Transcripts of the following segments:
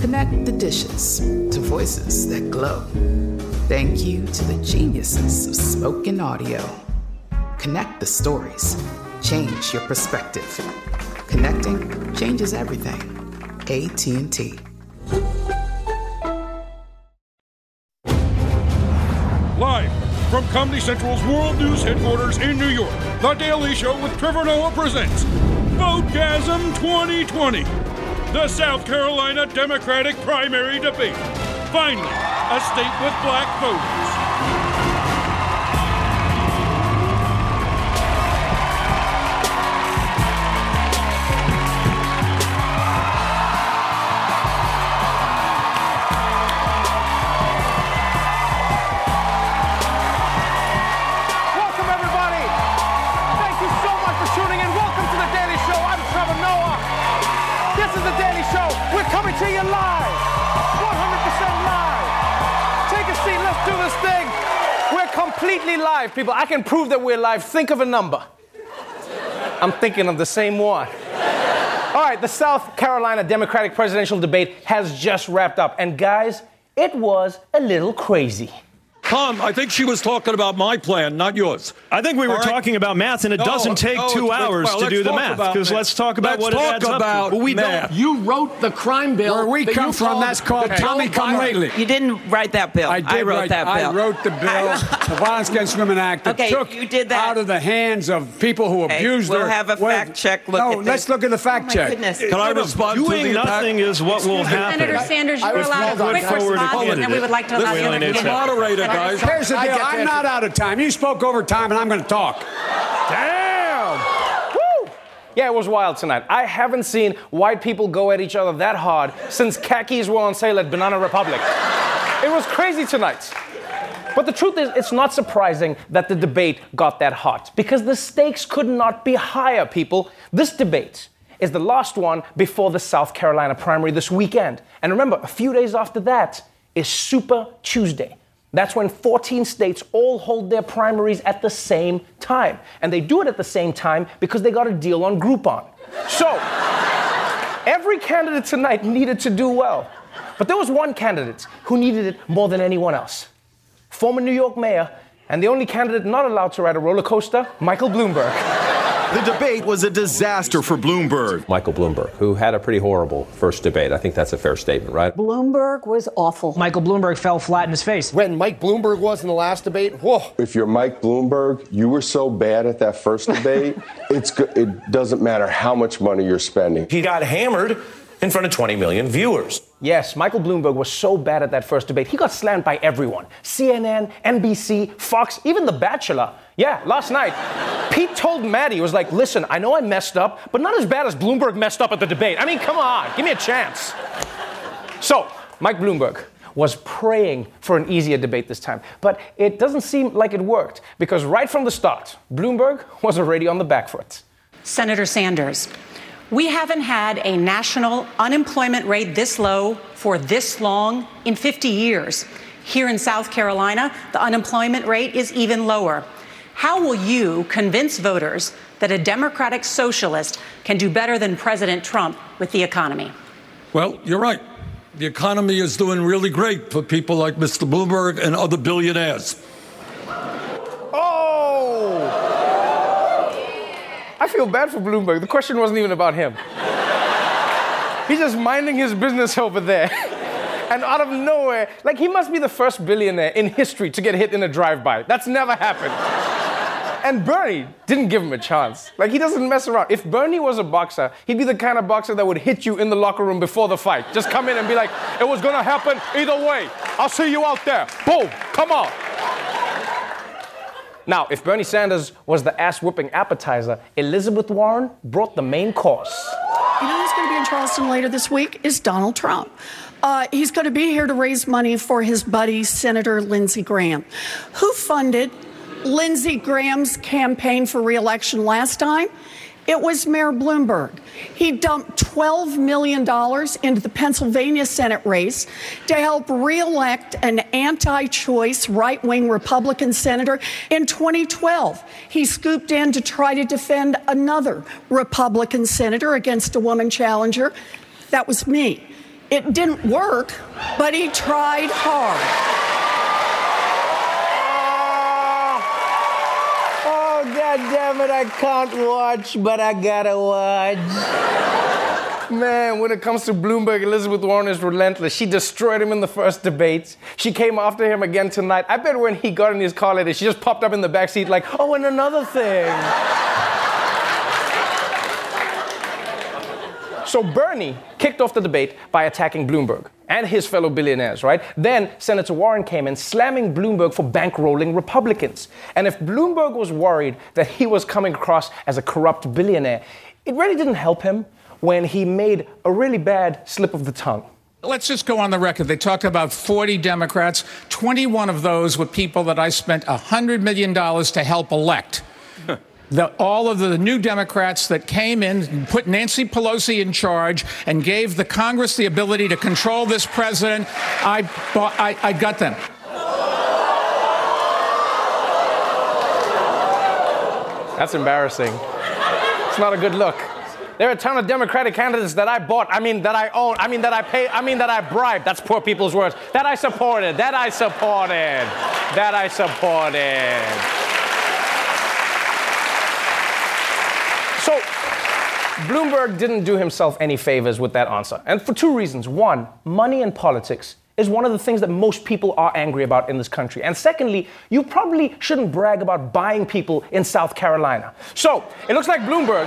Connect the dishes to voices that glow. Thank you to the geniuses of spoken audio. Connect the stories. Change your perspective. Connecting changes everything. AT&T. Live from Comedy Central's World News headquarters in New York, The Daily Show with Trevor Noah presents Votegasm 2020, the South Carolina Democratic primary debate. Finally, a state with black voters. To you live, 100% live. Take a seat. Let's do this thing. We're completely live, people. I can prove that we're live. Think of a number. I'm thinking of the same one. All right, the South Carolina Democratic presidential debate has just wrapped up. And guys, it was a little crazy. Tom, I think she was talking about my plan, not yours. I think we were All right. talking about math, and it No, doesn't take no, two hours well, to do the math. Because let's talk about Let's what it talk adds up to. But we don't- You wrote the crime bill. Where we come from, called that's called the Tommy Bill Come Lately. You didn't write that bill. I did wrote write, that bill. I wrote the bill, the Violence Against Women Act, that Okay, took you did that. out of the hands of people who Okay, abused we'll her. have a Well, fact check look at this. no, at let's this. look at the fact Oh, check. goodness. Can I respond to Doing the attack? nothing is what will happen. Senator Sanders, you're allowed we a quick forward a response, and we would like to allow Listen, the other really to- moderator, Here's the deal. I'm not out of time. You spoke over time, and I'm going to talk. Damn! Woo! Yeah, it was wild tonight. I haven't seen white people go at each other that hard since khakis were on sale at Banana Republic. It was crazy tonight. But the truth is, it's not surprising that the debate got that hot because the stakes could not be higher, people. This debate is the last one before the South Carolina primary this weekend. And remember, a few days after that is Super Tuesday. That's when 14 states all hold their primaries at the same time. And they do it at the same time because they got a deal on Groupon. So, every candidate tonight needed to do well. But there was one candidate who needed it more than anyone else former New York mayor, and the only candidate not allowed to ride a roller coaster, Michael Bloomberg. The debate was a disaster for Bloomberg. Michael Bloomberg, who had a pretty horrible first debate. I think that's a fair statement, right? Bloomberg was awful. Michael Bloomberg fell flat in his face. When Mike Bloomberg was in the last debate, whoa. If you're Mike Bloomberg, you were so bad at that first debate, it's go- it doesn't matter how much money you're spending. He got hammered in front of 20 million viewers. Yes, Michael Bloomberg was so bad at that first debate. He got slammed by everyone CNN, NBC, Fox, even The Bachelor. Yeah, last night, Pete told Maddie, he was like, listen, I know I messed up, but not as bad as Bloomberg messed up at the debate. I mean, come on, give me a chance. So, Mike Bloomberg was praying for an easier debate this time, but it doesn't seem like it worked because right from the start, Bloomberg was already on the back foot. Senator Sanders, we haven't had a national unemployment rate this low for this long in 50 years. Here in South Carolina, the unemployment rate is even lower. How will you convince voters that a Democratic socialist can do better than President Trump with the economy? Well, you're right. The economy is doing really great for people like Mr. Bloomberg and other billionaires. Oh! I I feel bad for Bloomberg. The question wasn't even about him. He's just minding his business over there. and out of nowhere, like he must be the first billionaire in history to get hit in a drive-by. That's never happened. And Bernie didn't give him a chance. Like he doesn't mess around. If Bernie was a boxer, he'd be the kind of boxer that would hit you in the locker room before the fight. Just come in and be like, it was gonna happen either way. I'll see you out there. Boom, come on. Now, if Bernie Sanders was the ass whipping appetizer, Elizabeth Warren brought the main course. You know who's going to be in Charleston later this week? Is Donald Trump. Uh, he's going to be here to raise money for his buddy, Senator Lindsey Graham, who funded Lindsey Graham's campaign for reelection last time. It was Mayor Bloomberg. He dumped $12 million into the Pennsylvania Senate race to help reelect an anti choice right wing Republican senator in 2012. He scooped in to try to defend another Republican senator against a woman challenger. That was me. It didn't work, but he tried hard. God damn it, I can't watch, but I gotta watch. Man, when it comes to Bloomberg, Elizabeth Warren is relentless. She destroyed him in the first debate. She came after him again tonight. I bet when he got in his car later, she just popped up in the back seat like, oh, and another thing. So Bernie kicked off the debate by attacking Bloomberg and his fellow billionaires, right? Then Senator Warren came in, slamming Bloomberg for bankrolling Republicans. And if Bloomberg was worried that he was coming across as a corrupt billionaire, it really didn't help him when he made a really bad slip of the tongue. Let's just go on the record. They talked about 40 Democrats. 21 of those were people that I spent $100 million to help elect the, all of the new Democrats that came in, put Nancy Pelosi in charge, and gave the Congress the ability to control this president, I, I, I got them. That's embarrassing. It's not a good look. There are a ton of Democratic candidates that I bought, I mean, that I own, I mean, that I paid, I mean, that I bribed. That's poor people's words. That I supported, that I supported, that I supported. So, Bloomberg didn't do himself any favors with that answer. And for two reasons. One, money in politics is one of the things that most people are angry about in this country. And secondly, you probably shouldn't brag about buying people in South Carolina. So, it looks like Bloomberg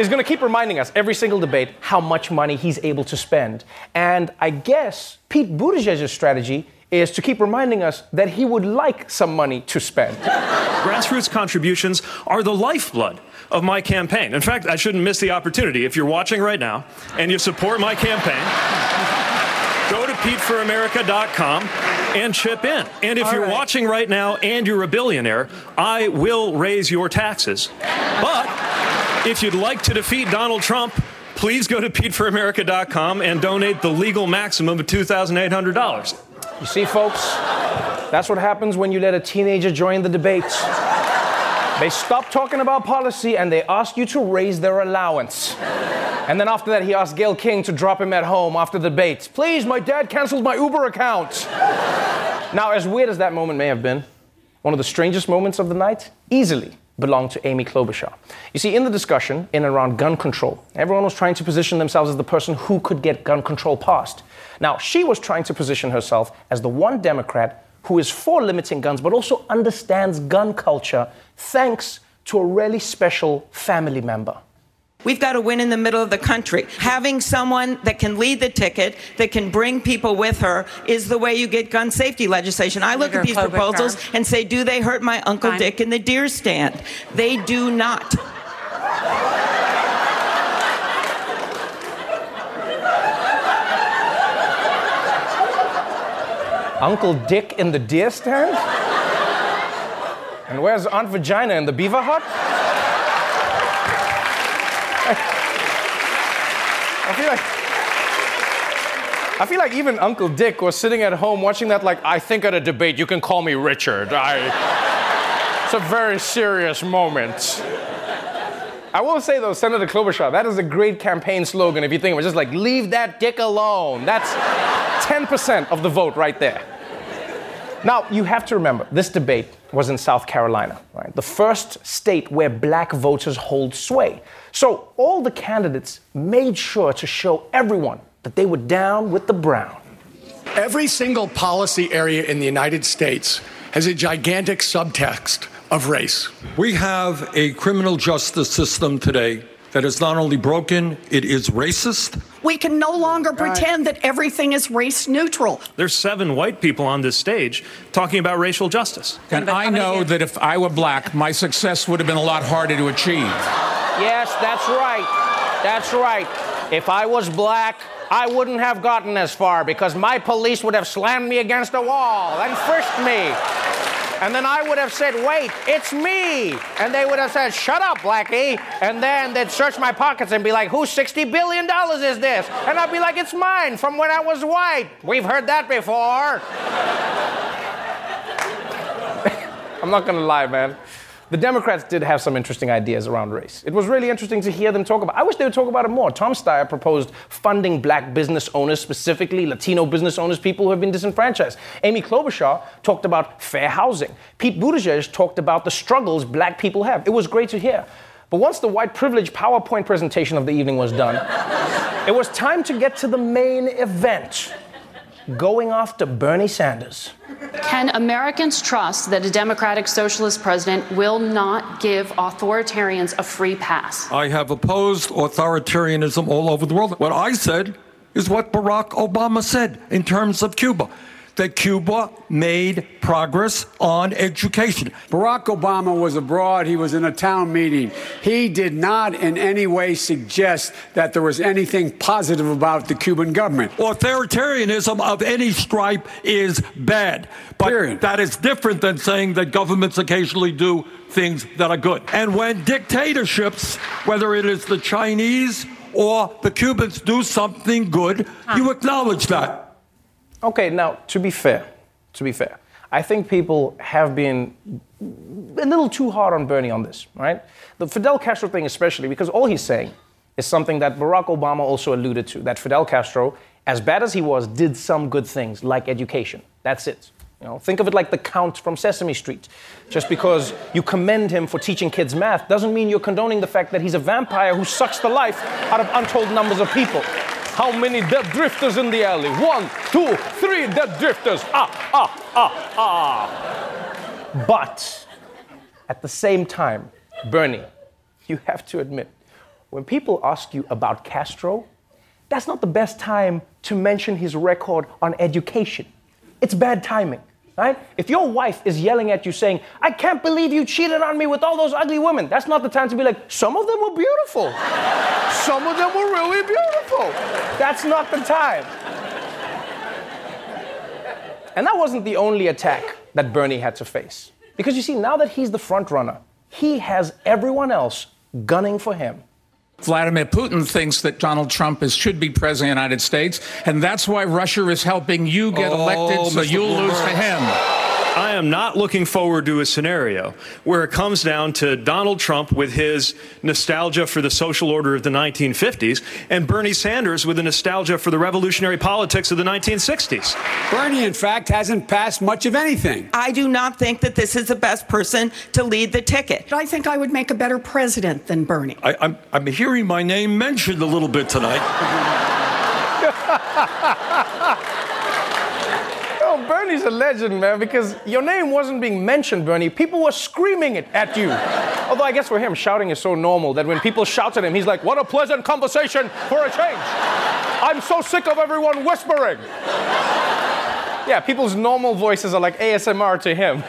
is going to keep reminding us every single debate how much money he's able to spend. And I guess Pete Buttigieg's strategy is to keep reminding us that he would like some money to spend. Grassroots contributions are the lifeblood of my campaign. In fact, I shouldn't miss the opportunity. If you're watching right now and you support my campaign, go to PeteForAmerica.com and chip in. And if All you're right. watching right now and you're a billionaire, I will raise your taxes. But if you'd like to defeat Donald Trump, please go to PeteForAmerica.com and donate the legal maximum of $2,800. You see, folks, that's what happens when you let a teenager join the debate. They stop talking about policy and they ask you to raise their allowance. And then after that, he asked Gayle King to drop him at home after the debate. Please, my dad canceled my Uber account. now, as weird as that moment may have been, one of the strangest moments of the night easily belonged to Amy Klobuchar. You see, in the discussion in and around gun control, everyone was trying to position themselves as the person who could get gun control passed. Now, she was trying to position herself as the one Democrat who is for limiting guns, but also understands gun culture thanks to a really special family member. We've got to win in the middle of the country. Having someone that can lead the ticket, that can bring people with her, is the way you get gun safety legislation. I look at these proposals and say, do they hurt my Uncle Dick in the deer stand? They do not. Uncle Dick in the deer stand? And where's Aunt Vagina in the beaver hut? I feel like I feel like even Uncle Dick was sitting at home watching that like I think at a debate you can call me Richard. I It's a very serious moment. I will say though, Senator Klobuchar, that is a great campaign slogan if you think of it. Just like leave that dick alone. That's 10% of the vote right there. Now, you have to remember, this debate was in South Carolina, right? The first state where black voters hold sway. So all the candidates made sure to show everyone that they were down with the brown. Every single policy area in the United States has a gigantic subtext of race. We have a criminal justice system today that is not only broken, it is racist. We can no longer pretend that everything is race neutral. There's seven white people on this stage talking about racial justice. And I know that if I were black, my success would have been a lot harder to achieve. Yes, that's right. That's right. If I was black, I wouldn't have gotten as far because my police would have slammed me against a wall and frisked me. And then I would have said, wait, it's me. And they would have said, shut up, Blackie. And then they'd search my pockets and be like, whose $60 billion is this? And I'd be like, it's mine from when I was white. We've heard that before. I'm not gonna lie, man. The Democrats did have some interesting ideas around race. It was really interesting to hear them talk about. I wish they would talk about it more. Tom Steyer proposed funding black business owners, specifically Latino business owners, people who have been disenfranchised. Amy Klobuchar talked about fair housing. Pete Buttigieg talked about the struggles black people have. It was great to hear. But once the white privilege PowerPoint presentation of the evening was done, it was time to get to the main event going after Bernie Sanders. Can Americans trust that a Democratic Socialist president will not give authoritarians a free pass? I have opposed authoritarianism all over the world. What I said is what Barack Obama said in terms of Cuba that Cuba made progress on education. Barack Obama was abroad. He was in a town meeting. He did not in any way suggest that there was anything positive about the Cuban government. Authoritarianism of any stripe is bad. But Period. that is different than saying that governments occasionally do things that are good. And when dictatorships, whether it is the Chinese or the Cubans, do something good, you acknowledge that. Okay, now, to be fair, to be fair, I think people have been a little too hard on Bernie on this, right? The Fidel Castro thing, especially, because all he's saying is something that Barack Obama also alluded to that Fidel Castro, as bad as he was, did some good things like education. That's it. You know, think of it like the Count from Sesame Street. Just because you commend him for teaching kids math doesn't mean you're condoning the fact that he's a vampire who sucks the life out of untold numbers of people. How many dead drifters in the alley? One, two, three dead drifters. Ah, ah, ah, ah. But at the same time, Bernie, you have to admit, when people ask you about Castro, that's not the best time to mention his record on education. It's bad timing, right? If your wife is yelling at you saying, I can't believe you cheated on me with all those ugly women, that's not the time to be like, some of them were beautiful. some of them were really beautiful. That's not the time. And that wasn't the only attack that Bernie had to face. Because you see, now that he's the front runner, he has everyone else gunning for him. Vladimir Putin thinks that Donald Trump is, should be president of the United States, and that's why Russia is helping you get Oh, elected so Mr. you'll lose to Bloomberg. him. I am not looking forward to a scenario where it comes down to Donald Trump with his nostalgia for the social order of the 1950s and Bernie Sanders with a nostalgia for the revolutionary politics of the 1960s. Bernie, in fact, hasn't passed much of anything. I do not think that this is the best person to lead the ticket. I think I would make a better president than Bernie. I, I'm, I'm hearing my name mentioned a little bit tonight. Bernie's a legend, man, because your name wasn't being mentioned, Bernie. People were screaming it at you. Although I guess for him, shouting is so normal that when people shout at him, he's like, what a pleasant conversation for a change. I'm so sick of everyone whispering. Yeah, people's normal voices are like ASMR to him.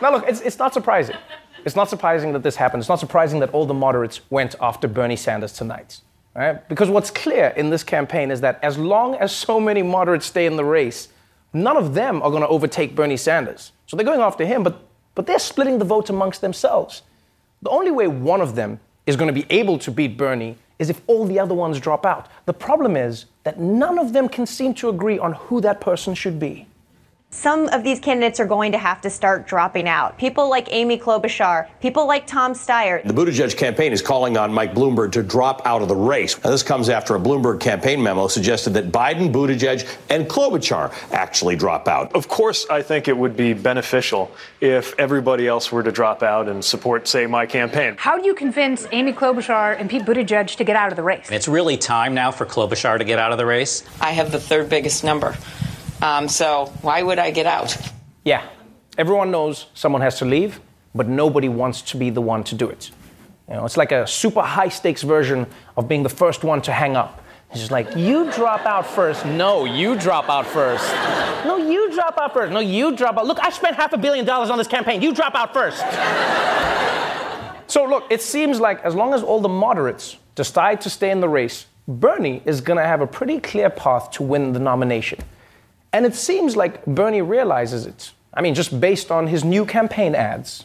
Now, look, it's, it's not surprising. It's not surprising that this happened. It's not surprising that all the moderates went after Bernie Sanders tonight. Right? Because what's clear in this campaign is that as long as so many moderates stay in the race, none of them are going to overtake Bernie Sanders. So they're going after him, but, but they're splitting the vote amongst themselves. The only way one of them is going to be able to beat Bernie is if all the other ones drop out. The problem is that none of them can seem to agree on who that person should be. Some of these candidates are going to have to start dropping out. People like Amy Klobuchar, people like Tom Steyer. The Buttigieg campaign is calling on Mike Bloomberg to drop out of the race. Now, this comes after a Bloomberg campaign memo suggested that Biden, Buttigieg, and Klobuchar actually drop out. Of course, I think it would be beneficial if everybody else were to drop out and support, say, my campaign. How do you convince Amy Klobuchar and Pete Buttigieg to get out of the race? It's really time now for Klobuchar to get out of the race. I have the third biggest number. Um, so why would I get out? Yeah, everyone knows someone has to leave, but nobody wants to be the one to do it. You know, it's like a super high stakes version of being the first one to hang up. It's just like, you drop out first. No, you drop out first. No, you drop out first. No, you drop out. Look, I spent half a billion dollars on this campaign. You drop out first. so, look, it seems like as long as all the moderates decide to stay in the race, Bernie is going to have a pretty clear path to win the nomination. And it seems like Bernie realizes it. I mean, just based on his new campaign ads.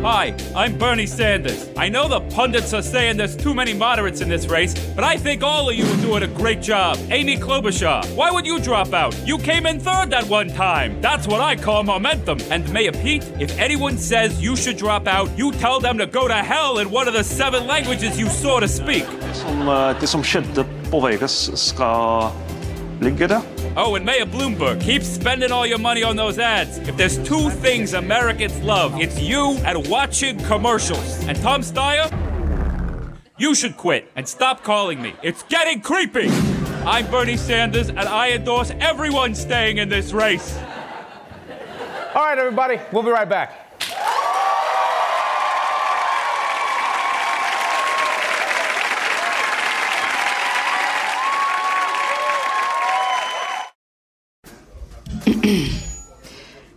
Hi, I'm Bernie Sanders. I know the pundits are saying there's too many moderates in this race, but I think all of you are doing a great job. Amy Klobuchar, why would you drop out? You came in third that one time. That's what I call momentum. And Mayor Pete, if anyone says you should drop out, you tell them to go to hell in one of the seven languages you sort of speak. Som, uh, det som skjedde på Vegas, skal ligge der. Oh, and Mayor Bloomberg, keep spending all your money on those ads. If there's two things Americans love, it's you and watching commercials. And Tom Steyer, you should quit and stop calling me. It's getting creepy. I'm Bernie Sanders, and I endorse everyone staying in this race. All right, everybody, we'll be right back.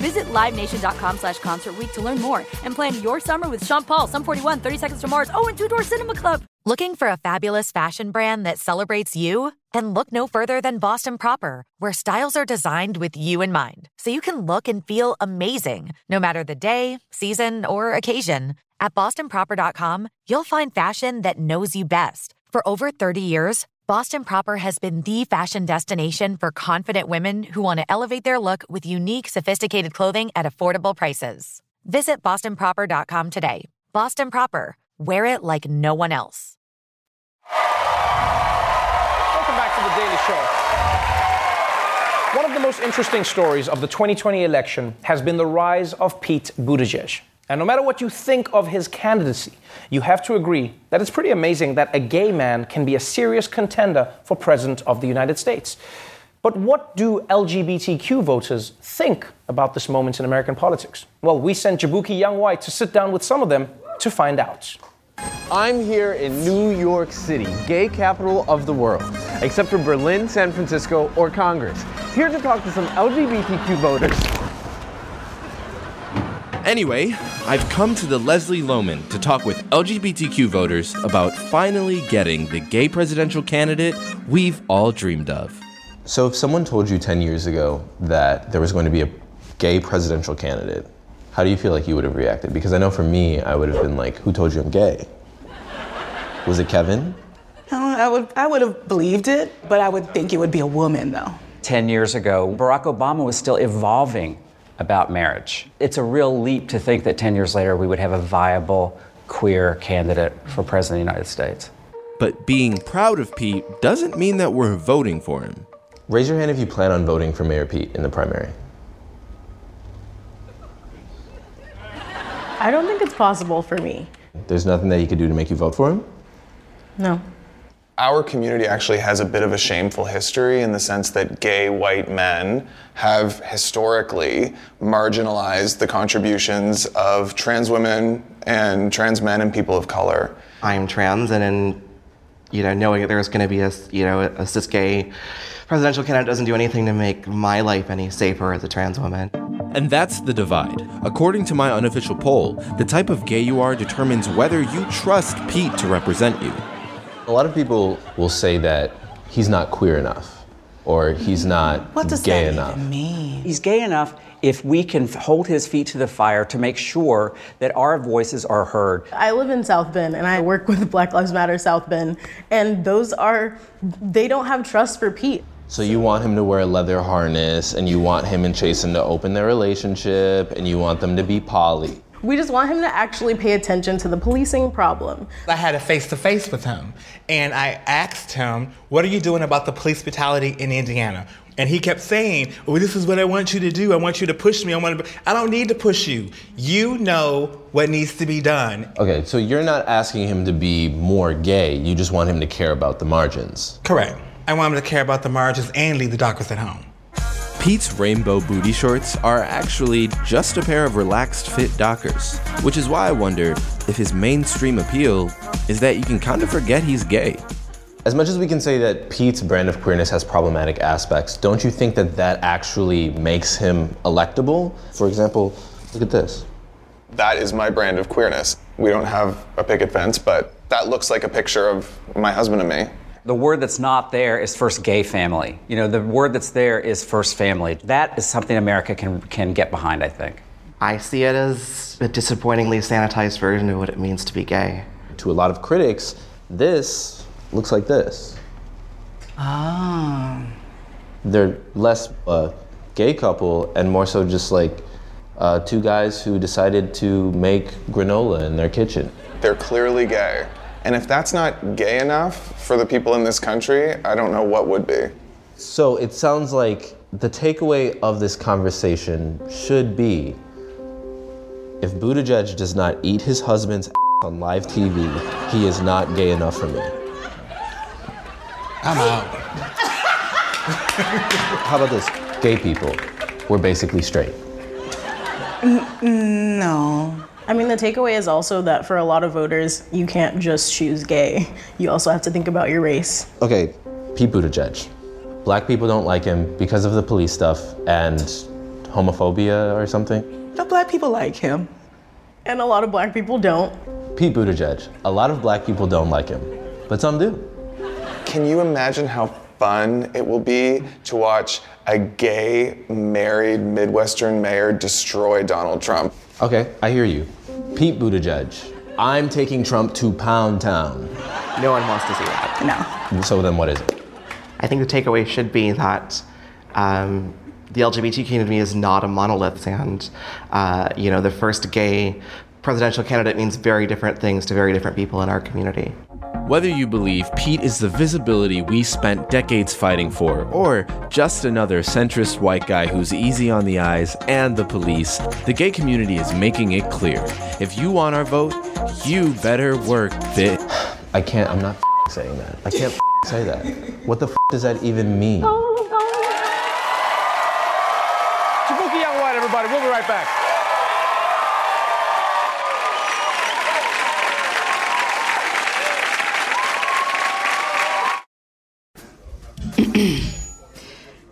Visit LiveNation.com slash Concert to learn more and plan your summer with Sean Paul, Sum 41, 30 Seconds to Mars, oh, and Two Door Cinema Club. Looking for a fabulous fashion brand that celebrates you? Then look no further than Boston Proper, where styles are designed with you in mind, so you can look and feel amazing no matter the day, season, or occasion. At bostonproper.com, you'll find fashion that knows you best. For over 30 years, Boston Proper has been the fashion destination for confident women who want to elevate their look with unique, sophisticated clothing at affordable prices. Visit bostonproper.com today. Boston Proper, wear it like no one else. Welcome back to the Daily Show. One of the most interesting stories of the 2020 election has been the rise of Pete Buttigieg. And no matter what you think of his candidacy, you have to agree that it's pretty amazing that a gay man can be a serious contender for president of the United States. But what do LGBTQ voters think about this moment in American politics? Well, we sent Jaboukie Young-White to sit down with some of them to find out. I'm here in New York City, gay capital of the world, except for Berlin, San Francisco, or Congress. Here to talk to some LGBTQ voters. Anyway, I've come to the Leslie-Lohman to talk with LGBTQ voters about finally getting the gay presidential candidate we've all dreamed of. So, if someone told you 10 years ago that there was going to be a gay presidential candidate, how do you feel like you would have reacted? Because I know for me, I would have been like, who told you I'm gay? Was it Kevin? I would, I would have believed it, but I would think it would be a woman, though. 10 years ago, Barack Obama was still evolving about marriage. It's a real leap to think that 10 years later we would have a viable queer candidate for president of the United States. But being proud of Pete doesn't mean that we're voting for him. Raise your hand if you plan on voting for Mayor Pete in the primary. I don't think it's possible for me. There's nothing that you could do to make you vote for him? No. Our community actually has a bit of a shameful history in the sense that gay white men have historically marginalized the contributions of trans women and trans men and people of color. I'm trans, and in you know knowing that there's going to be a you know a cis gay presidential candidate doesn't do anything to make my life any safer as a trans woman. And that's the divide. According to my unofficial poll, the type of gay you are determines whether you trust Pete to represent you. A lot of people will say that he's not queer enough or he's not mm-hmm. What does gay that enough. mean? He's gay enough if we can hold his feet to the fire to make sure that our voices are heard. I live in South Bend and I work with Black Lives Matter South Bend, and those are, they don't have trust for Pete. So you want him to wear a leather harness and you want him and Chasten to open their relationship and you want them to be poly. We just want him to actually pay attention to the policing problem. I had a face to face with him, and I asked him, What are you doing about the police brutality in Indiana? And he kept saying, Well, this is what I want you to do. I want you to push me. I want to. I don't need to push you. You know what needs to be done. Okay, so you're not asking him to be more gay, you just want him to care about the margins. Correct. I want him to care about the margins and leave the Dockers at home. Pete's rainbow booty shorts are actually just a pair of relaxed fit Dockers, which is why I wonder if his mainstream appeal is that you can kind of forget he's gay. As much as we can say that Pete's brand of queerness has problematic aspects, don't you think that that actually makes him electable? For example, look at this. That is my brand of queerness. We don't have a picket fence, but that looks like a picture of my husband and me. The word that's not there is first gay family. You know, the word that's there is first family. That is something America can, can get behind, I think. I see it as a disappointingly sanitized version of what it means to be gay. To a lot of critics, this looks like this. Ah. They're less a gay couple and more so just like uh, two guys who decided to make granola in their kitchen. They're clearly gay. And if that's not gay enough for the people in this country, I don't know what would be. So it sounds like the takeaway of this conversation should be if Buttigieg does not eat his husband's on live TV, he is not gay enough for me. I'm out. How about this? Gay people, we're basically straight. No. I mean, the takeaway is also that for a lot of voters, you can't just choose gay. You also have to think about your race. Okay, Pete Buttigieg. Black people don't like him because of the police stuff and homophobia or something. No, black people like him. And a lot of black people don't. Pete Buttigieg. A lot of black people don't like him, but some do. Can you imagine how fun it will be to watch a gay, married Midwestern mayor destroy Donald Trump? Okay, I hear you. Pete Buttigieg. I'm taking Trump to Pound Town. No one wants to see that. No. So then what is it? I think the takeaway should be that um, the LGBT community is not a monolith, and uh, you know the first gay presidential candidate means very different things to very different people in our community. Whether you believe Pete is the visibility we spent decades fighting for, or just another centrist white guy who's easy on the eyes and the police, the gay community is making it clear. If you want our vote, you better work fit. I can't, I'm not saying that. I can't say that. What the does that even mean? Oh, Jaboukie Young-White, everybody. We'll be right back.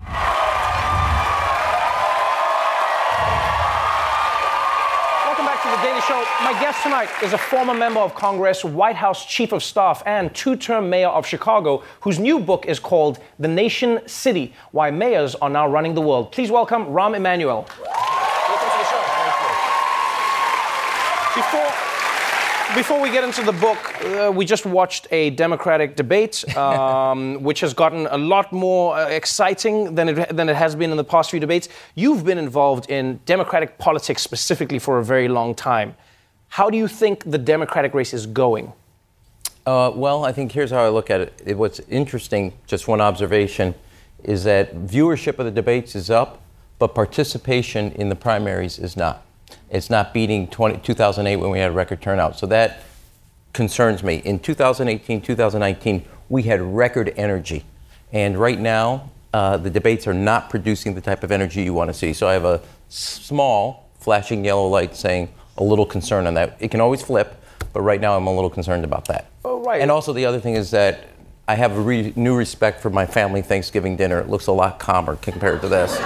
Welcome back to the Daily Show. My guest tonight is a former member of Congress, White House Chief of Staff, and two term mayor of Chicago, whose new book is called The Nation City Why Mayors Are Now Running the World. Please welcome Rahm Emanuel. Welcome to the show. Before, before we get into the book, uh, we just watched a Democratic debate, um, which has gotten a lot more uh, exciting than it, than it has been in the past few debates. You've been involved in Democratic politics specifically for a very long time. How do you think the Democratic race is going? Uh, well, I think here's how I look at it. it. What's interesting, just one observation, is that viewership of the debates is up, but participation in the primaries is not. It's not beating 20, 2008 when we had a record turnout. So that concerns me. In 2018, 2019, we had record energy. And right now, uh, the debates are not producing the type of energy you want to see. So I have a small flashing yellow light saying a little concern on that. It can always flip, but right now I'm a little concerned about that. Oh, right. And also, the other thing is that I have a re- new respect for my family Thanksgiving dinner. It looks a lot calmer compared to this.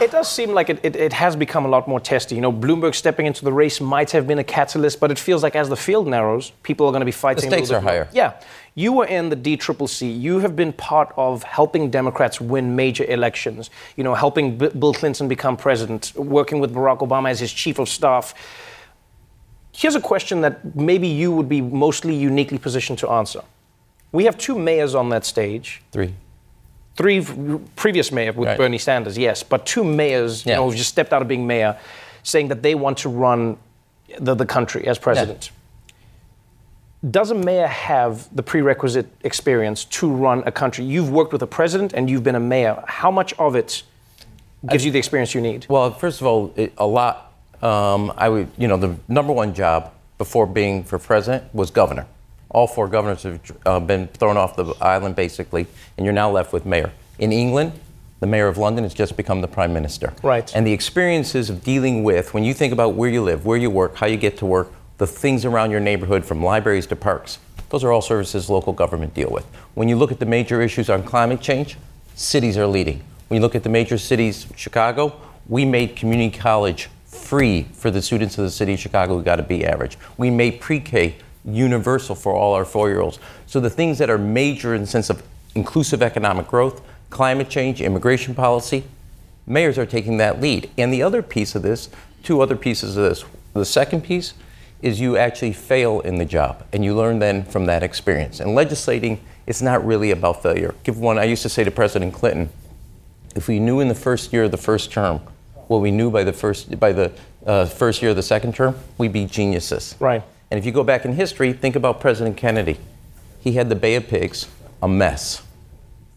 It does seem like it, it, it, has become a lot more testy. You know, Bloomberg stepping into the race might have been a catalyst, but it feels like as the field narrows, people are going to be fighting. The stakes are higher. Yeah. You were in the DCCC. You have been part of helping Democrats win major elections. You know, helping B- Bill Clinton become president, working with Barack Obama as his chief of staff. Here's a question that maybe you would be mostly uniquely positioned to answer. We have two mayors on that stage. Three three previous mayor with right. Bernie Sanders, yes, but two mayors, yeah. you know, who just stepped out of being mayor, saying that they want to run the, the country as president. Yeah. Does a mayor have the prerequisite experience to run a country? You've worked with a president and you've been a mayor. How much of it gives I, you the experience you need? Well, first of all, it, a lot. Um, I would, you know, the number one job before being for president was governor all four governors have uh, been thrown off the island basically, and you're now left with mayor. In England, the mayor of London has just become the prime minister. Right. And the experiences of dealing with, when you think about where you live, where you work, how you get to work, the things around your neighborhood, from libraries to parks, those are all services local government deal with. When you look at the major issues on climate change, cities are leading. When you look at the major cities, Chicago, we made community college free for the students of the city of Chicago who got to be average. We made pre-K universal for all our four year olds. So the things that are major in the sense of inclusive economic growth, climate change, immigration policy, mayors are taking that lead. And the other piece of this, two other pieces of this. The second piece is you actually fail in the job and you learn then from that experience. And legislating is not really about failure. Give one, I used to say to President Clinton, if we knew in the first year of the first term what we knew by the first, by the uh, first year of the second term, we'd be geniuses. Right. And if you go back in history, think about President Kennedy. He had the Bay of Pigs, a mess.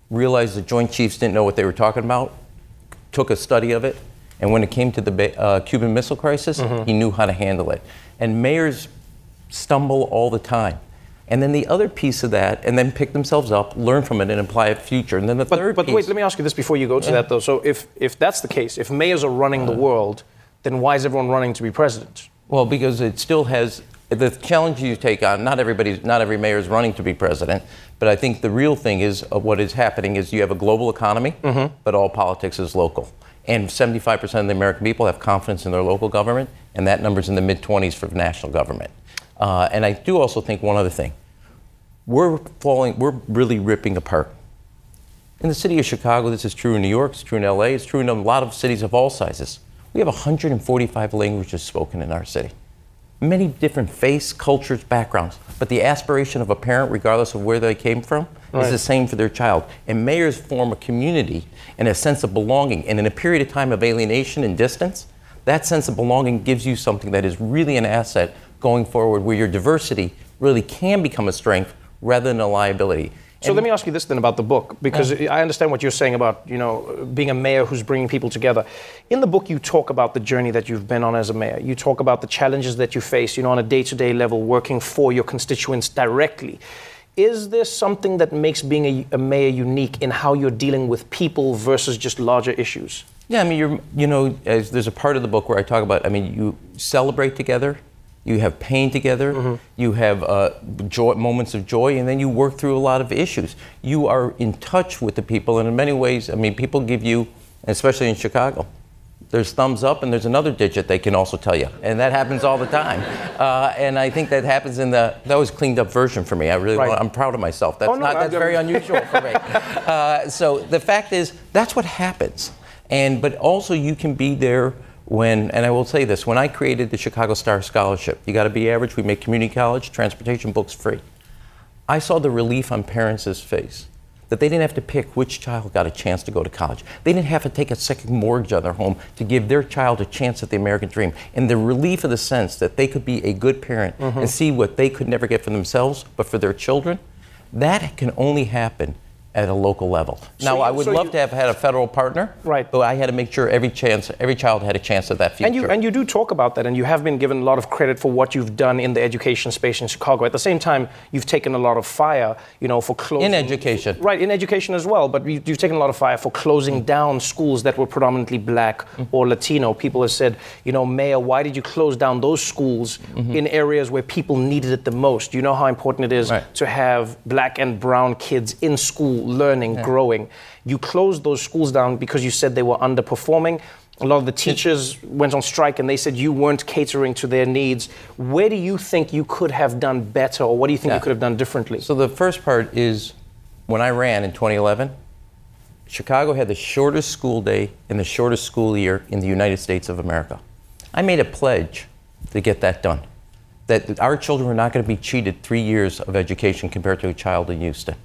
Realized the Joint Chiefs didn't know what they were talking about, took a study of it, and when it came to the uh, Cuban Missile Crisis, mm-hmm. he knew how to handle it. And mayors stumble all the time. And then the other piece of that, and then pick themselves up, learn from it, and apply it future. And then the but, third but piece, wait, let me ask you this before you go to yeah. that, though. So if, if that's the case, if mayors are running uh, the world, then why is everyone running to be president? Well, because it still has the challenge you take on, not everybody, not every mayor is running to be president, but I think the real thing is uh, what is happening is you have a global economy, mm-hmm. but all politics is local. And 75% of the American people have confidence in their local government. and that number's in the mid 20s for national government. Uh, and I do also think one other thing. We're falling, we're really ripping apart. In the city of Chicago, this is true in New York, it's true in LA, it's true in a lot of cities of all sizes. We have 145 languages spoken in our city. Many different faiths, cultures, backgrounds. But the aspiration of a parent, regardless of where they came from, Right. is the same for their child. And mayors form a community and a sense of belonging. And in a period of time of alienation and distance, that sense of belonging gives you something that is really an asset going forward where your diversity really can become a strength rather than a liability. So let me ask you this then about the book, because I understand what you're saying about you know being a mayor who's bringing people together. In the book, you talk about the journey that you've been on as a mayor. You talk about the challenges that you face, you know, on a day-to-day level, working for your constituents directly. Is there something that makes being a, a mayor unique in how you're dealing with people versus just larger issues? Yeah, I mean, you're, you know, as there's a part of the book where I talk about, I mean, you celebrate together, you have pain together, you have uh, joy, moments of joy, and then you work through a lot of issues. You are in touch with the people, and in many ways, I mean, people give you, especially in Chicago, there's thumbs up, and there's another digit they can also tell you, and that happens all the time. Uh, and I think that happens in the that was cleaned up version for me. I really, Right. want, I'm proud of myself. That's Oh, no, not that's very unusual for me. Uh, so the fact is, that's what happens. And but also you can be there when, and I will say this: when I created the Chicago Star Scholarship, you got to be average. We make community college transportation books free. I saw the relief on parents' face that they didn't have to pick which child got a chance to go to college. They didn't have to take a second mortgage on their home to give their child a chance at the American dream. And the relief of the sense that they could be a good parent Mhm. and see what they could never get for themselves, but for their children, that can only happen at a local level. So now, you- I would so love you- to have had a federal partner, right? But I had to make sure every chance, every child had a chance at that future. And you and you do talk about that, and you have been given a lot of credit for what you've done in the education space in Chicago. At the same time, you've taken a lot of fire, you know, for closing in education. Right, in education as well. But you- you've taken a lot of fire for closing mm. down schools that were predominantly black mm. or Latino. People have said, you know, Mayor, why did you close down those schools mm-hmm. in areas where people needed it the most? You know how important it is to have black and brown kids in school learning, growing. You closed those schools down because you said they were underperforming. A lot of the teachers went on strike and they said you weren't catering to their needs. Where do you think you could have done better, or what do you think Yeah. you could have done differently? So the first part is when I ran in 2011, Chicago had the shortest school day and the shortest school year in the United States of America. I made a pledge to get that done. That our children were not going to be cheated three years of education compared to a child in Houston.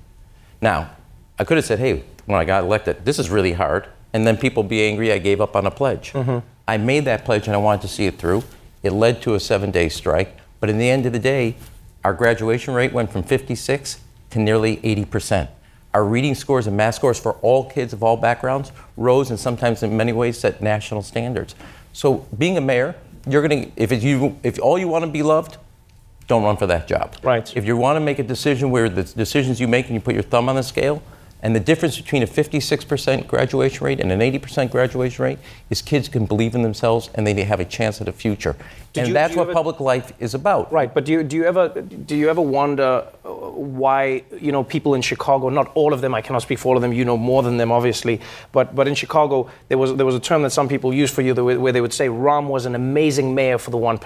Now, I could have said, hey, when I got elected, this is really hard. And then people be angry I gave up on a pledge. Mm-hmm. I made that pledge and I wanted to see it through. It led to a seven day strike. But in the end of the day, our graduation rate went from 56 to nearly 80%. Our reading scores and math scores for all kids of all backgrounds rose and sometimes in many ways set national standards. So being a mayor, you're going to, if you, if all you want to be loved, don't run for that job. Right. If you want to make a decision where the decisions you make and you put your thumb on the scale, and the difference between a 56% graduation rate and an 80% graduation rate is kids can believe in themselves and they have a chance at a future. Did and you- that's what ever- public life is about. Right, but do you, do you ever do you ever wonder uh, why you know people in Chicago? Not all of them. I cannot speak for all of them. You know more than them, obviously. But but in Chicago, there was there was a term that some people used for you that, where they would say Rahm was an amazing mayor for the one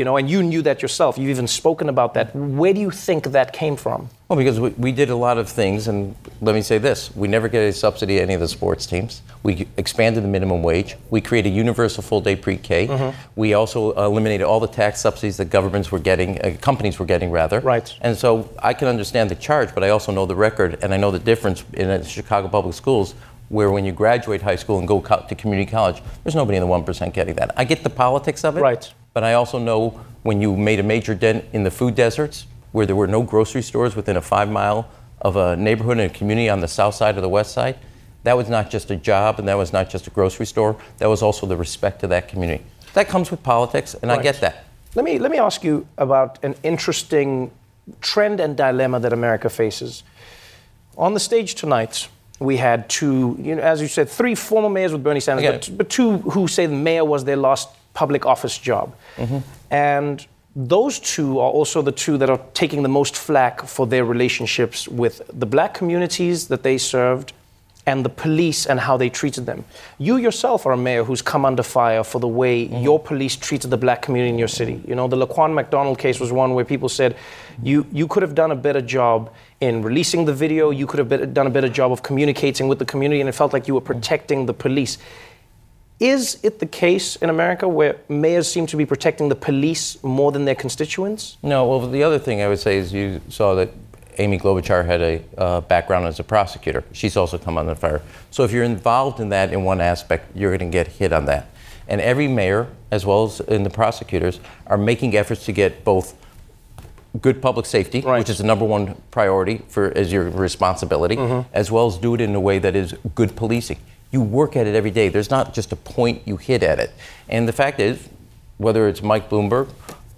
You know, and you knew that yourself. You've even spoken about that. Where do you think that came from? Well, because we, we did a lot of things, and let me say this we never get a subsidy to any of the sports teams. We expanded the minimum wage. We created universal full day pre K. Mhm. We also eliminated all the tax subsidies that governments were getting, uh, companies were getting, rather. Right. And so I can understand the charge, but I also know the record, and I know the difference in Chicago public schools. Where when you graduate high school and go co- to community college, there's nobody in the 1% getting that. I get the politics of it. Right. But I also know when you made a major dent in the food deserts, where there were no grocery stores within a five mile of a neighborhood and a community on the south side or the west side, that was not just a job and that was not just a grocery store, that was also the respect to that community. That comes with politics, and I get that. Let me let me ask you about an interesting trend and dilemma that America faces. On the stage tonight, we had two, you know, as you said, three former mayors with Bernie Sanders, but, but two who say the mayor was their last public office job. And those two are also the two that are taking the most flack for their relationships with the black communities that they served and the police and how they treated them. You yourself are a mayor who's come under fire for the way your police treated the black community in your city. You know, the Laquan McDonald case was one where people said you, you could have done a better job in releasing the video, you could have done a better job of communicating with the community, and it felt like you were protecting the police. Is it the case in America where mayors seem to be protecting the police more than their constituents? No, well, the other thing I would say is you saw that Amy Klobuchar had a uh, background as a prosecutor. She's also come under fire. So if you're involved in that in one aspect, you're going to get hit on that. And every mayor, as well as in the prosecutors, are making efforts to get both good public safety, which is the number one priority for as your responsibility, as well as do it in a way that is good policing. You work at it every day. There's not just a point you hit at it. And the fact is, whether it's Mike Bloomberg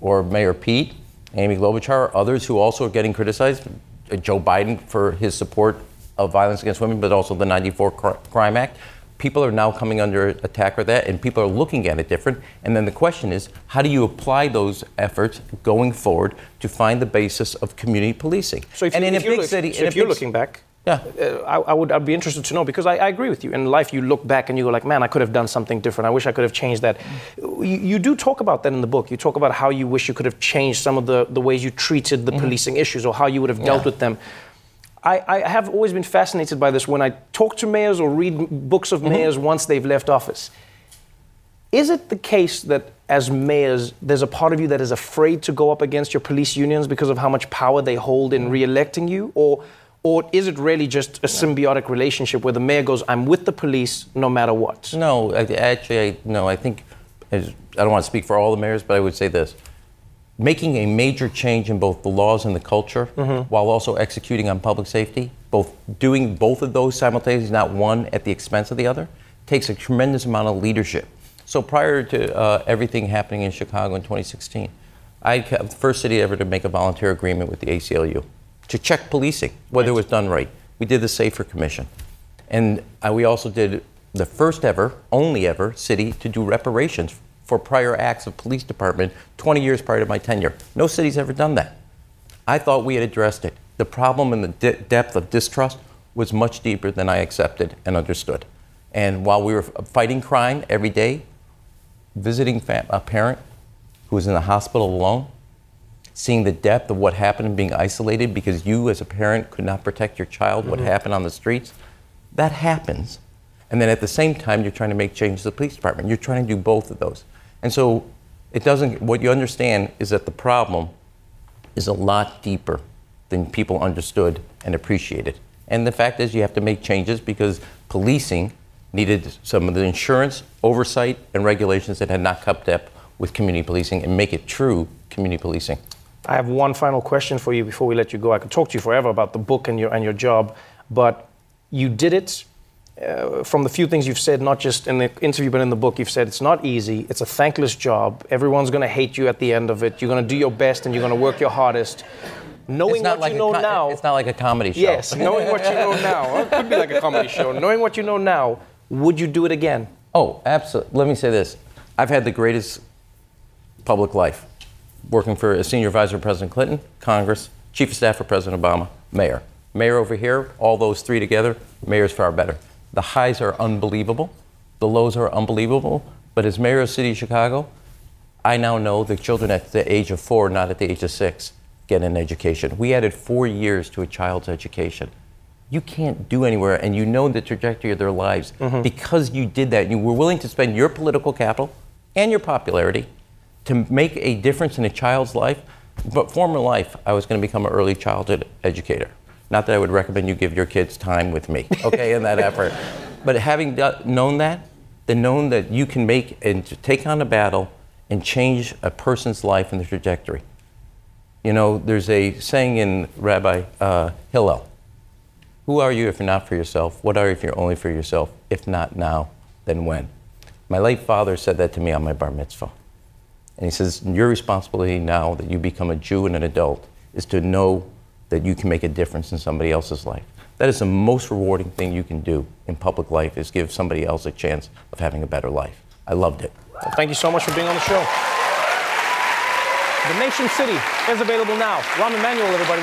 or Mayor Pete, Amy Klobuchar, others who also are getting criticized, uh, Joe Biden for his support of violence against women, but also the 94 Crime Act. People are now coming under attack with that, and people are looking at it different. And then the question is, how do you apply those efforts going forward to find the basis of community policing? So if, and you, in if a big look- city, so if you're looking back, yeah, uh, I, I would I'd be interested to know because I, I agree with you. In life, you look back and you go like, man, I could have done something different. I wish I could have changed that. You, you do talk about that in the book. You talk about how you wish you could have changed some of the, the ways you treated the mm-hmm. policing issues or how you would have dealt Yeah. with them. I, I have always been fascinated by this when I talk to mayors or read books of mm-hmm. mayors once they've left office. Is it the case that as mayors, there's a part of you that is afraid to go up against your police unions because of how much power they hold in mm-hmm. re-electing you, or, or is it really just a symbiotic relationship where the mayor goes, "I'm with the police no matter what"? No, I- actually, I, no. I think as, I don't want to speak for all the mayors, but I would say this: making a major change in both the laws and the culture, Mhm. while also executing on public safety, both doing both of those simultaneously, not one at the expense of the other, takes a tremendous amount of leadership. So prior to uh, everything happening in Chicago in 2016, I the first city ever to make a volunteer agreement with the ACLU to check policing, whether it was done right. We did the Safer Commission. And uh, we also did the first ever, only ever city to do reparations for prior acts of police department 20 years prior to my tenure. No city's ever done that. I thought we had addressed it. The problem and the de- depth of distrust was much deeper than I accepted and understood. And while we were fighting crime every day, visiting a parent who was in the hospital alone, seeing the depth of what happened and being isolated because you, as a parent, could not protect your child, what Mhm. happened on the streets, that happens. And then at the same time, you're trying to make change to the police department. You're trying to do both of those. And so it doesn't, what you understand is that the problem is a lot deeper than people understood and appreciated. And the fact is, you have to make changes because policing needed some of the insurance, oversight, and regulations that had not kept up with community policing and make it true community policing. I have one final question for you before we let you go. I could talk to you forever about the book and your and your job, but you did it. Uh, from the few things you've said, not just in the interview but in the book, you've said it's not easy. It's a thankless job. Everyone's going to hate you at the end of it. You're going to do your best and you're going to work your hardest. Knowing what like you know co- now, It's not like a comedy show. yes, knowing what you know now, it could be like a comedy show. Knowing what you know now, would you do it again? Oh, absolutely. Let me say this. I've had the greatest public life working for a senior advisor to President Clinton, Congress, Chief of Staff for President Obama, Mayor. Mayor over here, all those three together, Mayor's far better. The highs are unbelievable, the lows are unbelievable, but as Mayor of the City of Chicago, I now know that children at the age of four, not at the age of six, get an education. We added four years to a child's education. You can't do anywhere, and you know the trajectory of their lives mm-hmm. because you did that. You were willing to spend your political capital and your popularity to make a difference in a child's life. But former life, I was going to become an early childhood educator. Not that I would recommend you give your kids time with me, okay, in that effort. But having known that, the known that you can make and to take on a battle and change a person's life and the trajectory. You know, there's a saying in Rabbi uh, Hillel Who are you if you're not for yourself? What are you if you're only for yourself? If not now, then when? My late father said that to me on my bar mitzvah. And he says, Your responsibility now that you become a Jew and an adult is to know that you can make a difference in somebody else's life. That is the most rewarding thing you can do in public life is give somebody else a chance of having a better life. I loved it. Well, thank you so much for being on the show. The Nation City is available now. Rahm Emanuel, everybody.